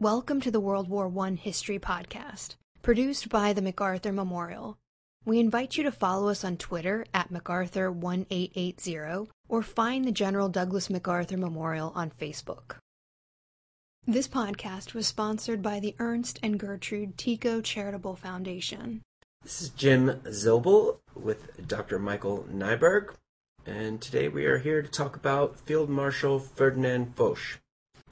Welcome to the World War I History Podcast, produced by the MacArthur Memorial. We invite you to follow us on Twitter at MacArthur1880 or find the General Douglas MacArthur Memorial on Facebook. This podcast was sponsored by the Ernst and Gertrude Tico Charitable Foundation. This is Jim Zobel with Dr. Michael Neiberg, and today we are here to talk about Field Marshal Ferdinand Foch.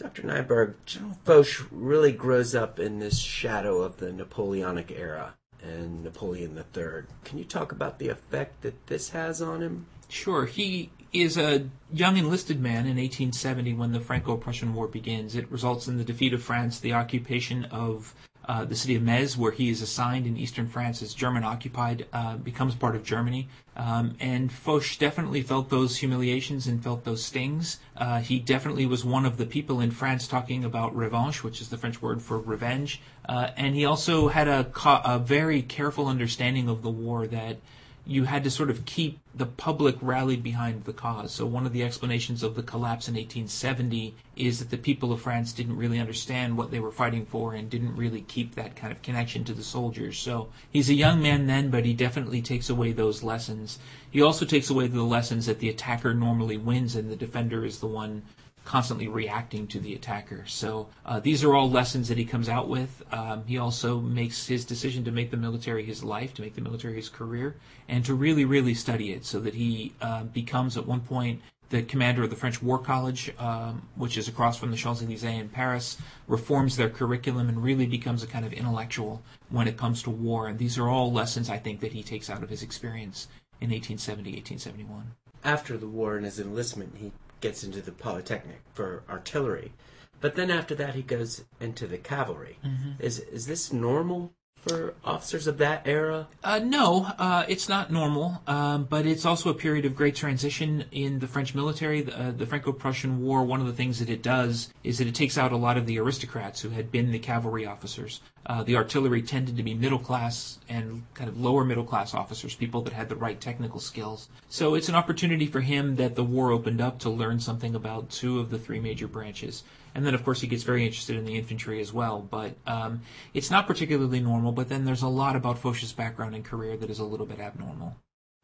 Dr. Neiberg, General Foch really grows up in this shadow of the Napoleonic era and Napoleon III. Can you talk about the effect that this has on him? Sure. He is a young enlisted man in 1870 when the Franco-Prussian War begins. It results in the defeat of France, the occupation of uh, the city of Metz, where he is assigned in eastern France as German occupied, uh, becomes part of Germany. Um, and Foch definitely felt those humiliations and felt those stings. Uh, he definitely was one of the people in France talking about revanche, which is the French word for revenge. Uh, and he also had a, a very careful understanding of the war that you had to sort of keep the public rallied behind the cause. So one of the explanations of the collapse in 1870 is that the people of France didn't really understand what they were fighting for and didn't really keep that kind of connection to the soldiers. So he's a young man then, but he definitely takes away those lessons. He also takes away the lessons that the attacker normally wins and the defender is the one constantly reacting to the attacker. So uh, these are all lessons that he comes out with. Um, he also makes his decision to make the military his life, to make the military his career, and to really, really study it so that he uh, becomes at one point the commander of the French War College, um, which is across from the Champs-Élysées in Paris, reforms their curriculum and really becomes a kind of intellectual when it comes to war. And these are all lessons I think that he takes out of his experience in 1870, 1871. After the war and his enlistment, he gets into the Polytechnic for artillery. But then after that, he goes into the cavalry. Mm-hmm. Is is this normal for officers of that era? Uh, no, uh, it's not normal, um, but it's also a period of great transition in the French military. The, uh, the Franco-Prussian War, one of the things that it does is that it takes out a lot of the aristocrats who had been the cavalry officers. Uh, the artillery tended to be middle class and kind of lower middle class officers, people that had the right technical skills. So it's an opportunity for him that the war opened up to learn something about two of the three major branches. And then, of course, he gets very interested in the infantry as well. But um, it's not particularly normal. But then there's a lot about Foch's background and career that is a little bit abnormal.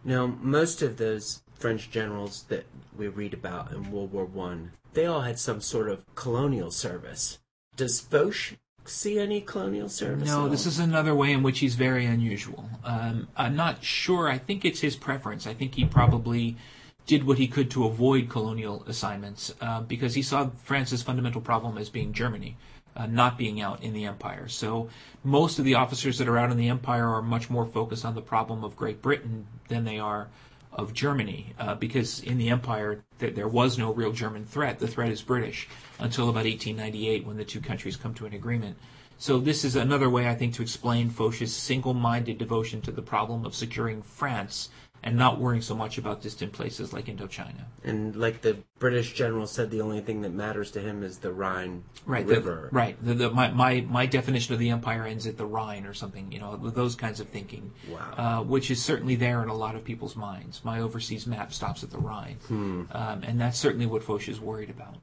Now, most of those French generals that we read about in World War One, they all had some sort of colonial service. Does Foch see any colonial service? No, this is another way in which he's very unusual. Um, I'm not sure. I think it's his preference. I think he probably did what he could to avoid colonial assignments uh, because he saw France's fundamental problem as being Germany, uh, not being out in the empire. So most of the officers that are out in the empire are much more focused on the problem of Great Britain than they are of Germany, uh, because in the empire th- there was no real German threat. The threat is British until about 1898 when the two countries come to an agreement. So this is another way, I think, to explain Foch's single-minded devotion to the problem of securing France and not worrying so much about distant places like Indochina. And like the British general said, the only thing that matters to him is the Rhine right, River. The, right. The, the, my, my, my definition of the empire ends at the Rhine or something, you know, those kinds of thinking. Wow. Uh, which is certainly there in a lot of people's minds. My overseas map stops at the Rhine. Hmm. Um, and that's certainly what Foch is worried about.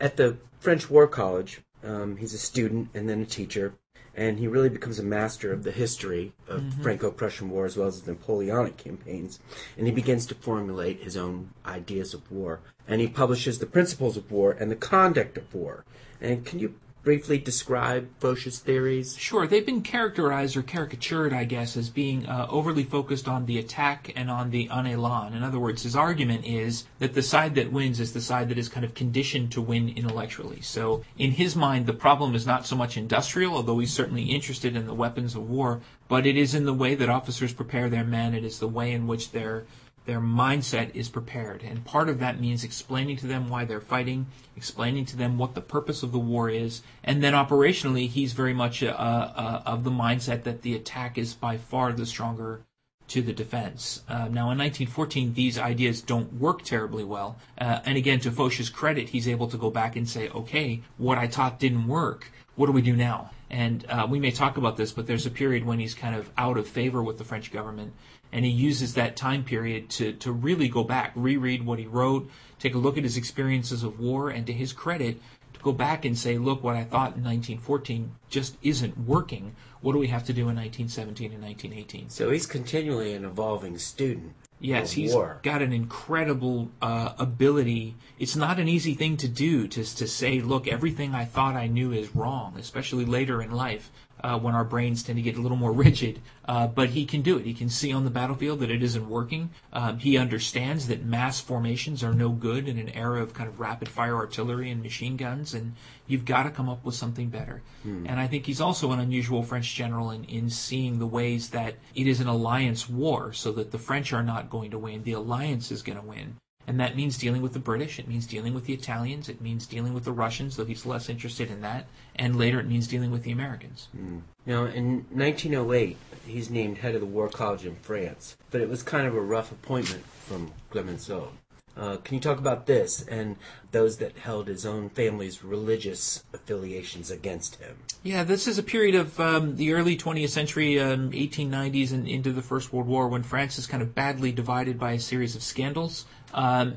At the French War College, um, he's a student and then a teacher and he really becomes a master of the history of mm-hmm. Franco-Prussian War as well as the Napoleonic campaigns, and he begins to formulate his own ideas of war. And he publishes the principles of war and the conduct of war. And can you briefly describe Foch's theories? Sure. They've been characterized or caricatured, I guess, as being uh, overly focused on the attack and on the en élan. In other words, his argument is that the side that wins is the side that is kind of conditioned to win intellectually. So, in his mind, the problem is not so much industrial, although he's certainly interested in the weapons of war, but it is in the way that officers prepare their men. It is the way in which they're their mindset is prepared. And part of that means explaining to them why they're fighting, explaining to them what the purpose of the war is, and then operationally, he's very much uh, uh, of the mindset that the attack is by far the stronger to the defense. Uh, now, in 1914, these ideas don't work terribly well. Uh, and again, to Foch's credit, he's able to go back and say, okay, what I taught didn't work. What do we do now? And uh, we may talk about this, but there's a period when he's kind of out of favor with the French government and he uses that time period to, to really go back, reread what he wrote, take a look at his experiences of war, and to his credit, to go back and say, look, what I thought in 1914 just isn't working. What do we have to do in 1917 and 1918? So he's continually an evolving student. Yes, he's war. got an incredible uh, ability. It's not an easy thing to do to to say, look, everything I thought I knew is wrong, especially later in life uh, when our brains tend to get a little more rigid. Uh, but he can do it. He can see on the battlefield that it isn't working. Um, he understands that mass formations are no good in an era of kind of rapid fire artillery and machine guns, and you've got to come up with something better. And I think he's also an unusual French general in, in seeing the ways that it is an alliance war, so that the French are not going to win. The alliance is going to win. And that means dealing with the British, it means dealing with the Italians, it means dealing with the Russians, though he's less interested in that, and later it means dealing with the Americans. Hmm. Now, in 1908, he's named head of the War College in France, but it was kind of a rough appointment from Clemenceau. Uh, can you talk about this and those that held his own family's religious affiliations against him? Yeah, this is a period of um, the early 20th century, um, 1890s, and into the First World War when France is kind of badly divided by a series of scandals. Um,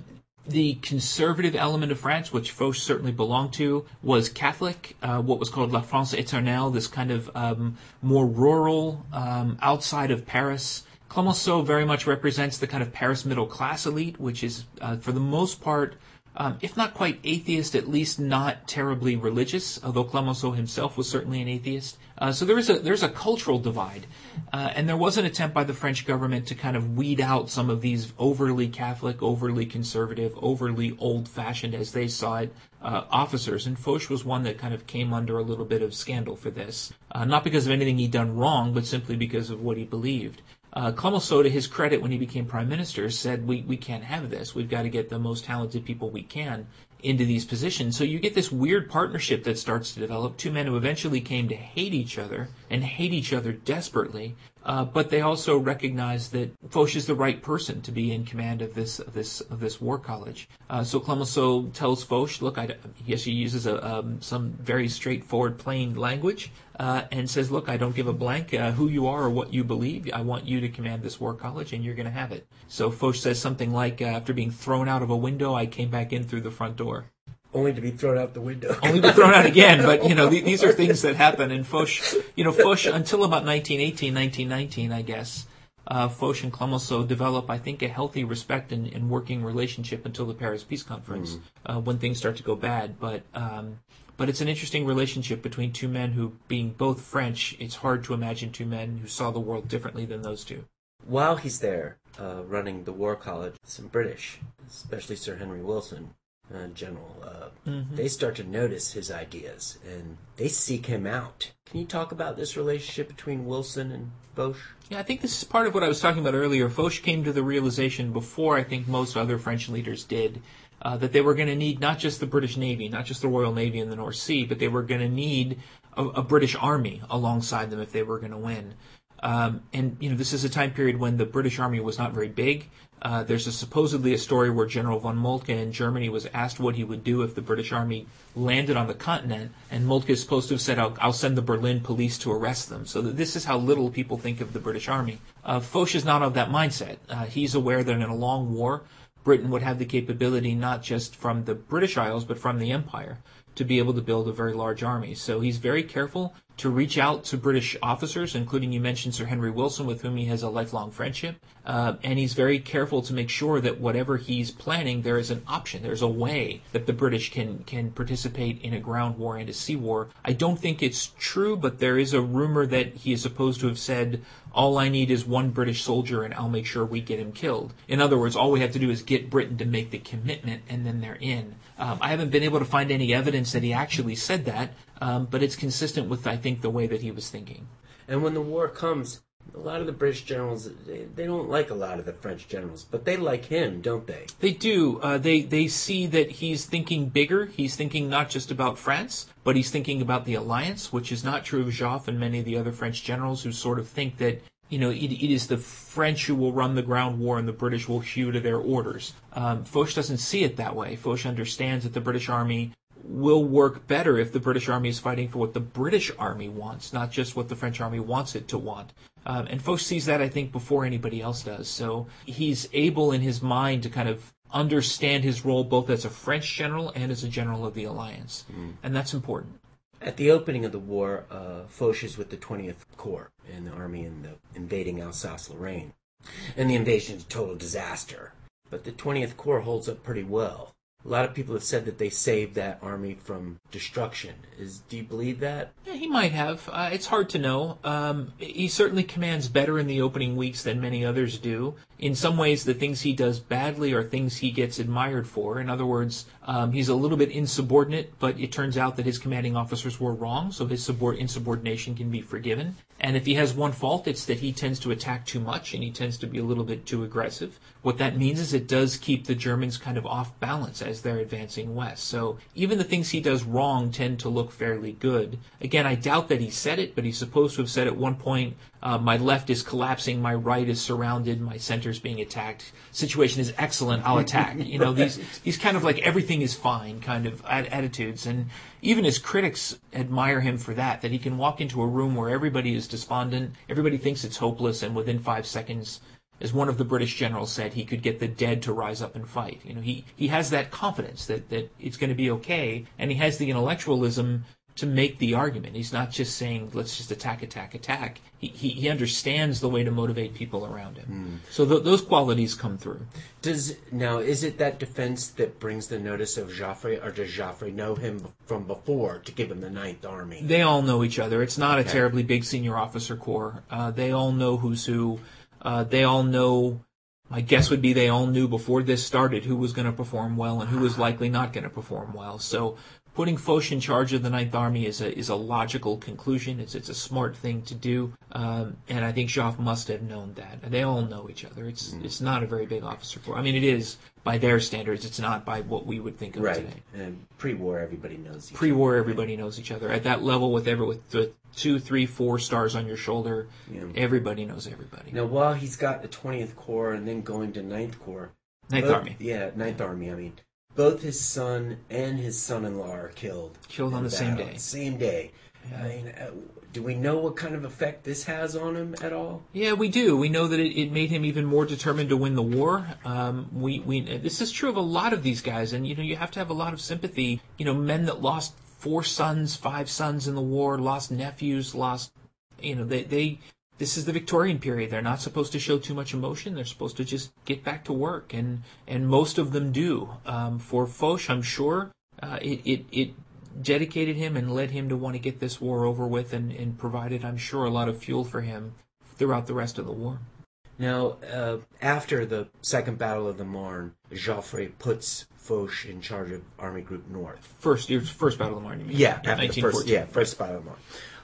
the conservative element of France, which Foch certainly belonged to, was Catholic, uh, what was called La France Éternelle, this kind of um, more rural, um, outside of Paris. Clemenceau very much represents the kind of Paris middle class elite, which is, uh, for the most part, um, if not quite atheist, at least not terribly religious. Although Clemenceau himself was certainly an atheist, uh, so there is a there's a cultural divide, uh, and there was an attempt by the French government to kind of weed out some of these overly Catholic, overly conservative, overly old-fashioned, as they saw it, uh, officers. And Foch was one that kind of came under a little bit of scandal for this, uh, not because of anything he'd done wrong, but simply because of what he believed. Uh, Clemenceau, to his credit, when he became prime minister, said, we, we can't have this. We've got to get the most talented people we can into these positions. So you get this weird partnership that starts to develop. Two men who eventually came to hate each other and hate each other desperately. Uh, but they also recognize that Foch is the right person to be in command of this of this of this war college. Uh, so Clemenceau tells Foch, "Look, I, yes, he uses a, um, some very straightforward, plain language, uh, and says, "Look, I don't give a blank uh, who you are or what you believe. I want you to command this war college, and you're going to have it." So Foch says something like, uh, "After being thrown out of a window, I came back in through the front door." Only to be thrown out the window. only to be thrown out again. But you know, th- these are things that happen. And Foch, you know, Foch until about 1918, 1919, I guess, uh, Foch and Clemenceau develop, I think, a healthy respect and, and working relationship until the Paris Peace Conference, uh, when things start to go bad. But um, but it's an interesting relationship between two men who, being both French, it's hard to imagine two men who saw the world differently than those two. While he's there uh, running the War College, some British, especially Sir Henry Wilson, uh, General, uh, they start to notice his ideas and they seek him out. Can you talk about this relationship between Wilson and Foch? Yeah, I think this is part of what I was talking about earlier. Foch came to the realization before I think most other French leaders did uh, that they were going to need not just the British Navy, not just the Royal Navy in the North Sea, but they were going to need a, a British army alongside them if they were going to win. Um, and you know, this is a time period when the British army was not very big. Uh, there's a, supposedly a story where General von Moltke in Germany was asked what he would do if the British army landed on the continent, and Moltke is supposed to have said, "I'll, I'll send the Berlin police to arrest them." So this is how little people think of the British army. Uh, Foch is not of that mindset. Uh, he's aware that in a long war, Britain would have the capability not just from the British Isles but from the Empire to be able to build a very large army. So he's very careful to reach out to British officers, including you mentioned Sir Henry Wilson, with whom he has a lifelong friendship. Uh, and he's very careful to make sure that whatever he's planning, there is an option, there's a way that the British can can participate in a ground war and a sea war. I don't think it's true, but there is a rumor that he is supposed to have said, "All I need is one British soldier, and I'll make sure we get him killed." In other words, all we have to do is get Britain to make the commitment, and then they're in. Um, I haven't been able to find any evidence that he actually said that, um, but it's consistent with, I think, the way that he was thinking. And when the war comes, a lot of the British generals, they, they don't like a lot of the French generals, but they like him, don't they? They do. Uh, they they see that he's thinking bigger. He's thinking not just about France, but he's thinking about the alliance, which is not true of Joffre and many of the other French generals who sort of think that you know it, it is the French who will run the ground war and the British will hew to their orders. Um, Foch doesn't see it that way. Foch understands that the British army will work better if the British army is fighting for what the British army wants, not just what the French army wants it to want. Um, and Foch sees that, I think, before anybody else does. So he's able in his mind to kind of understand his role both as a French general and as a general of the alliance, and that's important. At the opening of the war, uh, Foch is with the 20th Corps in the army in the invading Alsace-Lorraine. And the invasion is a total disaster. But the 20th Corps holds up pretty well. A lot of people have said that they saved that army from destruction. Is do you believe that? Yeah, he might have. Uh, it's hard to know. Um, he certainly commands better in the opening weeks than many others do. In some ways, the things he does badly are things he gets admired for. In other words, um, he's a little bit insubordinate, but it turns out that his commanding officers were wrong, so his subord- insubordination can be forgiven. And if he has one fault, it's that he tends to attack too much and he tends to be a little bit too aggressive. What that means is it does keep the Germans kind of off balance as they're advancing west. So even the things he does wrong tend to look fairly good. Again, I doubt that he said it, but he's supposed to have said at one point, uh, my left is collapsing, my right is surrounded, my center is being attacked. Situation is excellent, I'll attack. You know, these, these kind of like everything is fine kind of at- attitudes. And even his critics admire him for that, that he can walk into a room where everybody is despondent, everybody thinks it's hopeless, and within five seconds, as one of the British generals said, he could get the dead to rise up and fight. You know, he, he has that confidence that, that it's going to be okay, and he has the intellectualism to make the argument. He's not just saying, let's just attack, attack, attack. He, he, he understands the way to motivate people around him. So th- those qualities come through. Does now is it that defense that brings the notice of Joffre, or does Joffre know him from before to give him the Ninth Army? They all know each other. It's not a terribly big senior officer corps. Uh, they all know who's who. Uh, they all know. My guess would be they all knew before this started who was going to perform well and who was likely not going to perform well. So putting Foch in charge of the Ninth Army is a is a logical conclusion. It's it's a smart thing to do, um, and I think Joffre must have known that. They all know each other. It's it's not a very big officer corps. I mean, it is by their standards. It's not by what we would think of right. today. And pre-war, everybody knows. Each Pre-war, everybody knows each other. At that level, with every with the two, three, four stars on your shoulder, Yeah. everybody knows everybody. Now, while he's got the 20th Corps and then going to 9th Corps, Ninth Army Yeah, Ninth Army. I mean, both his son and his son-in-law are killed. Killed on the same day. Same day. I mean, uh, do we know what kind of effect this has on him at all? Yeah, we do. We know that it, it made him even more determined to win the war. Um, we, we, this is true of a lot of these guys, and you know, you have to have a lot of sympathy. You know, men that lost four sons, five sons in the war, lost nephews, lost, you know, they, they, this is the Victorian period. They're not supposed to show too much emotion. They're supposed to just get back to work, and and most of them do. Um, for Foch, I'm sure uh, it, it it dedicated him and led him to want to get this war over with, and, and provided, I'm sure, a lot of fuel for him throughout the rest of the war. Now, uh, after the Second Battle of the Marne, Joffre puts Foch in charge of Army Group North. First, your first battle of the Marne. you mean? Yeah, after the first, yeah, first Battle of the Marne.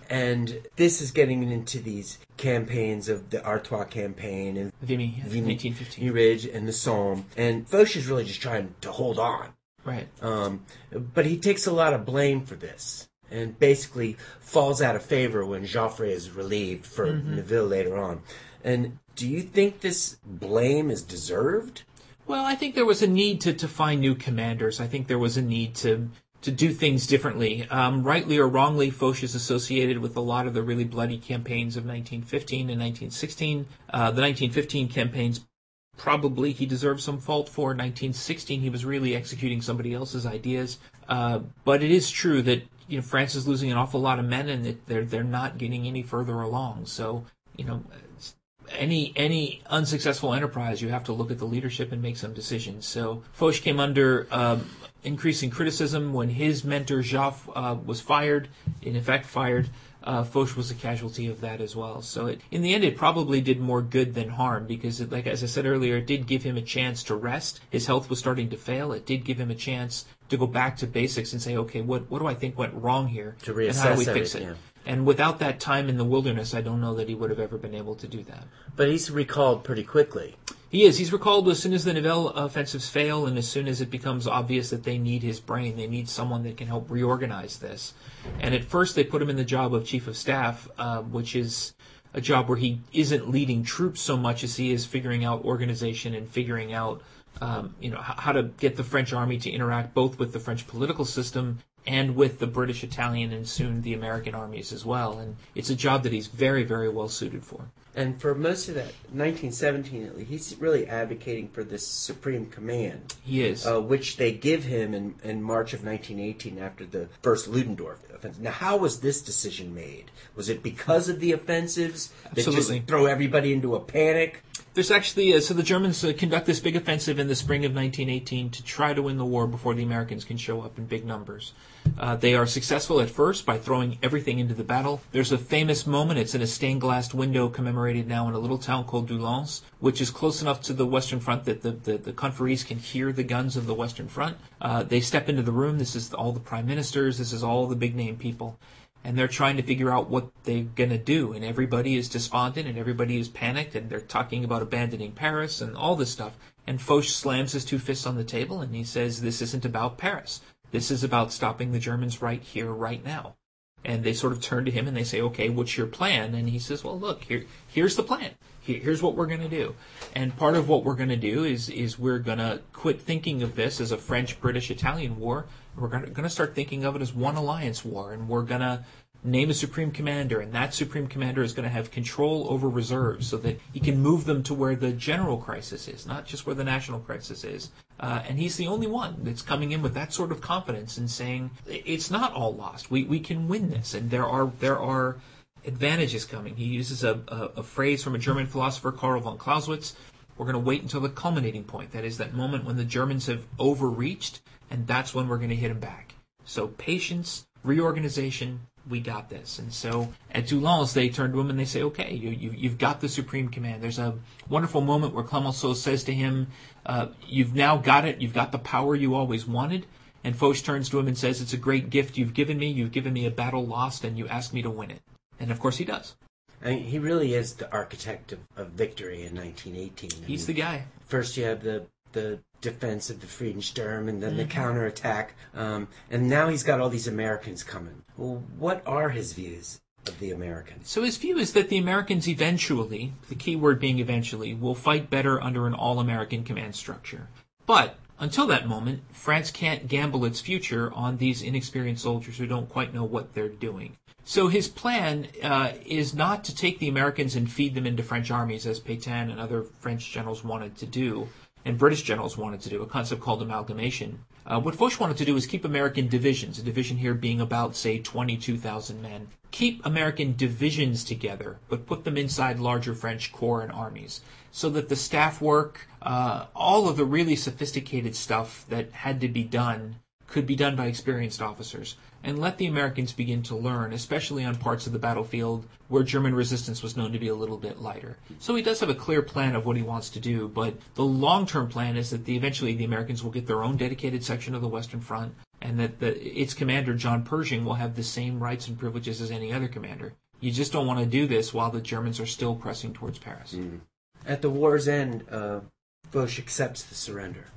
And this is getting into these campaigns of the Artois campaign and Vimy, yeah, Vimy 1915. Ridge and the Somme. And Foch is really just trying to hold on. Right. Um, but he takes a lot of blame for this and basically falls out of favor when Joffre is relieved for Mm-hmm. Nivelle later on. And do you think this blame is deserved? Well, I think there was a need to, to find new commanders. I think there was a need to to do things differently. Um, rightly or wrongly, Foch is associated with a lot of the really bloody campaigns of 1915 and 1916. Uh, the 1915 campaigns probably he deserves some fault for. 1916, he was really executing somebody else's ideas. Uh, but it is true that you know France is losing an awful lot of men, and that they're they're not getting any further along. So you know. Any any unsuccessful enterprise, you have to look at the leadership and make some decisions. So Foch came under um, increasing criticism when his mentor Joffre uh, was fired, in effect fired. Uh, Foch was a casualty of that as well. So it, in the end, it probably did more good than harm because, it, like as I said earlier, it did give him a chance to rest. His health was starting to fail. It did give him a chance to go back to basics and say, okay, what what do I think went wrong here, To and how do we fix it? yeah. And without that time in the wilderness, I don't know that he would have ever been able to do that. But he's recalled pretty quickly. He is. He's recalled as soon as the Nivelle offensives fail, and as soon as it becomes obvious that they need his brain, they need someone that can help reorganize this. And at first, they put him in the job of chief of staff, uh, which is a job where he isn't leading troops so much as he is figuring out organization and figuring out, um, you know, how to get the French army to interact both with the French political system and with the British, Italian, and soon the American armies as well. And it's a job that he's very, very well suited for. And for most of that 1917, at least, he's really advocating for this supreme command. He is. Uh, which they give him in, in March of 1918 after the first Ludendorff offensive. Now, how was this decision made? Was it because of the offensives that Absolutely. just throw everybody into a panic? There's actually uh, so the Germans uh, conduct this big offensive in the spring of 1918 to try to win the war before the Americans can show up in big numbers. Uh, they are successful at first by throwing everything into the battle. There's a famous moment. It's in a stained glass window commemorated now in a little town called Doullens, which is close enough to the Western Front that the, the, the conferees can hear the guns of the Western Front. Uh, they step into the room. This is all the prime ministers. This is all the big name people and they're trying to figure out what they're going to do. And everybody is despondent and everybody is panicked and they're talking about abandoning Paris and all this stuff. And Foch slams his two fists on the table and he says this isn't about Paris. This is about stopping the Germans right here right now. And they sort of turn to him and they say okay what's your plan? And he says well look here here's the plan. Here, here's what we're going to do. And part of what we're going to do is is we're going to quit thinking of this as a French British Italian war we're going to start thinking of it as one alliance war, and we're going to name a supreme commander, and that supreme commander is going to have control over reserves so that he can move them to where the general crisis is, not just where the national crisis is. Uh, and he's the only one that's coming in with that sort of confidence and saying it's not all lost. We we can win this, and there are there are advantages coming. He uses a, a, a phrase from a German philosopher, Karl von Clausewitz. We're going to wait until the culminating point. That is that moment when the Germans have overreached and that's when we're going to hit them back. So patience, reorganization, we got this. And so at Doullens, they turn to him and they say, okay, you, you, you've got the supreme command. There's a wonderful moment where Clemenceau says to him, uh, you've now got it. You've got the power you always wanted. And Foch turns to him and says, it's a great gift you've given me. You've given me a battle lost and you asked me to win it. And of course he does. I mean, he really is the architect of, of victory in 1918. I He's mean, the guy. First, you have the the defense of the Friedensturm, and then the Mm-hmm. counterattack, um, and now he's got all these Americans coming. Well, what are his views of the Americans? So his view is that the Americans eventually, the key word being eventually, will fight better under an all-American command structure. But until that moment, France can't gamble its future on these inexperienced soldiers who don't quite know what they're doing. So his plan uh, is not to take the Americans and feed them into French armies, as Pétain and other French generals wanted to do, and British generals wanted to do, a concept called amalgamation. Uh, what Foch wanted to do is keep American divisions, a division here being about, say, 22,000 men. Keep American divisions together, but put them inside larger French corps and armies, so that the staff work, uh, all of the really sophisticated stuff that had to be done, could be done by experienced officers, and let the Americans begin to learn, especially on parts of the battlefield where German resistance was known to be a little bit lighter. So he does have a clear plan of what he wants to do, but the long-term plan is that the, eventually the Americans will get their own dedicated section of the Western Front, and that the, its commander, John Pershing, will have the same rights and privileges as any other commander. You just don't want to do this while the Germans are still pressing towards Paris. At the war's end, uh, Foch accepts the surrender.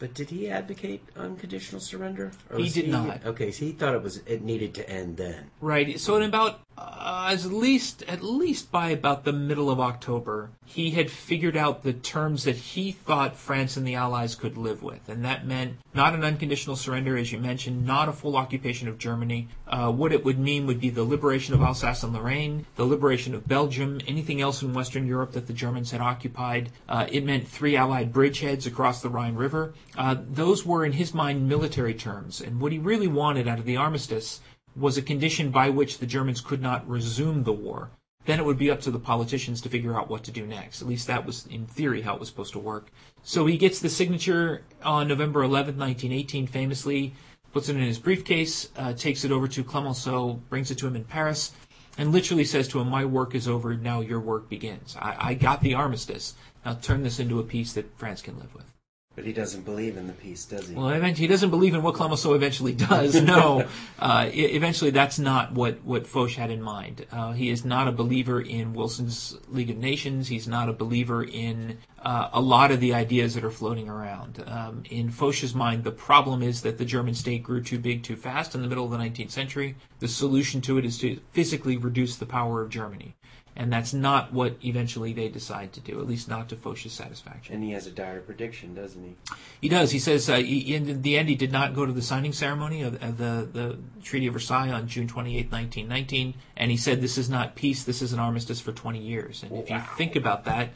But did he advocate unconditional surrender? Or He did not. Okay, so he thought it was it needed to end then. Right. So in about uh, at least at least by about the middle of October, he had figured out the terms that he thought France and the Allies could live with, and that meant not an unconditional surrender, as you mentioned, not a full occupation of Germany. Uh, what it would mean would be the liberation of Alsace and Lorraine, the liberation of Belgium, anything else in Western Europe that the Germans had occupied. Uh, it meant three Allied bridgeheads across the Rhine River. Uh, those were, in his mind, military terms, and what he really wanted out of the armistice was a condition by which the Germans could not resume the war. Then it would be up to the politicians to figure out what to do next. At least that was, in theory, how it was supposed to work. So he gets the signature on November 11, 1918, famously, puts it in his briefcase, uh, takes it over to Clemenceau, brings it to him in Paris, and literally says to him, My work is over, now your work begins. I, I got the armistice. Now turn this into a peace that France can live with. But he doesn't believe in the peace, does he? Well, eventually, he doesn't believe in what Clemenceau eventually does. No, uh, eventually, that's not what what Foch had in mind. Uh, he is not a believer in Wilson's League of Nations. He's not a believer in uh, a lot of the ideas that are floating around. Um, in Foch's mind, the problem is that the German state grew too big too fast in the middle of the 19th century. The solution to it is to physically reduce the power of Germany. And that's not what eventually they decide to do, at least not to Foch's satisfaction. And he has a dire prediction, doesn't he? He does. He says uh, he, in the end he did not go to the signing ceremony of, of the, the Treaty of Versailles on June 28, 1919, and he said this is not peace, this is an armistice for 20 years. And if you think about that,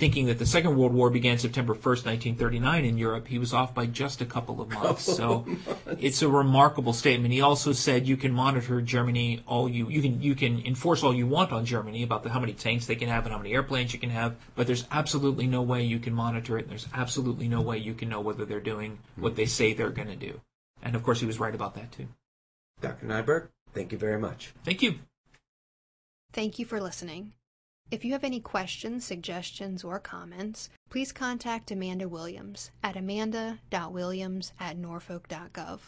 thinking that the Second World War began September 1st, 1939 in Europe, he was off by just a couple of months. Oh, so it's a remarkable statement. He also said you can monitor Germany all you you can you can enforce all you want on Germany about the, how many tanks they can have and how many airplanes you can have, but there's absolutely no way you can monitor it. And there's absolutely no way you can know whether they're doing what they say they're going to do. And of course, he was right about that too. Dr. Neiberg, thank you very much. Thank you. Thank you for listening. If you have any questions, suggestions, or comments, please contact Amanda Williams at amanda.williams at norfolk.gov.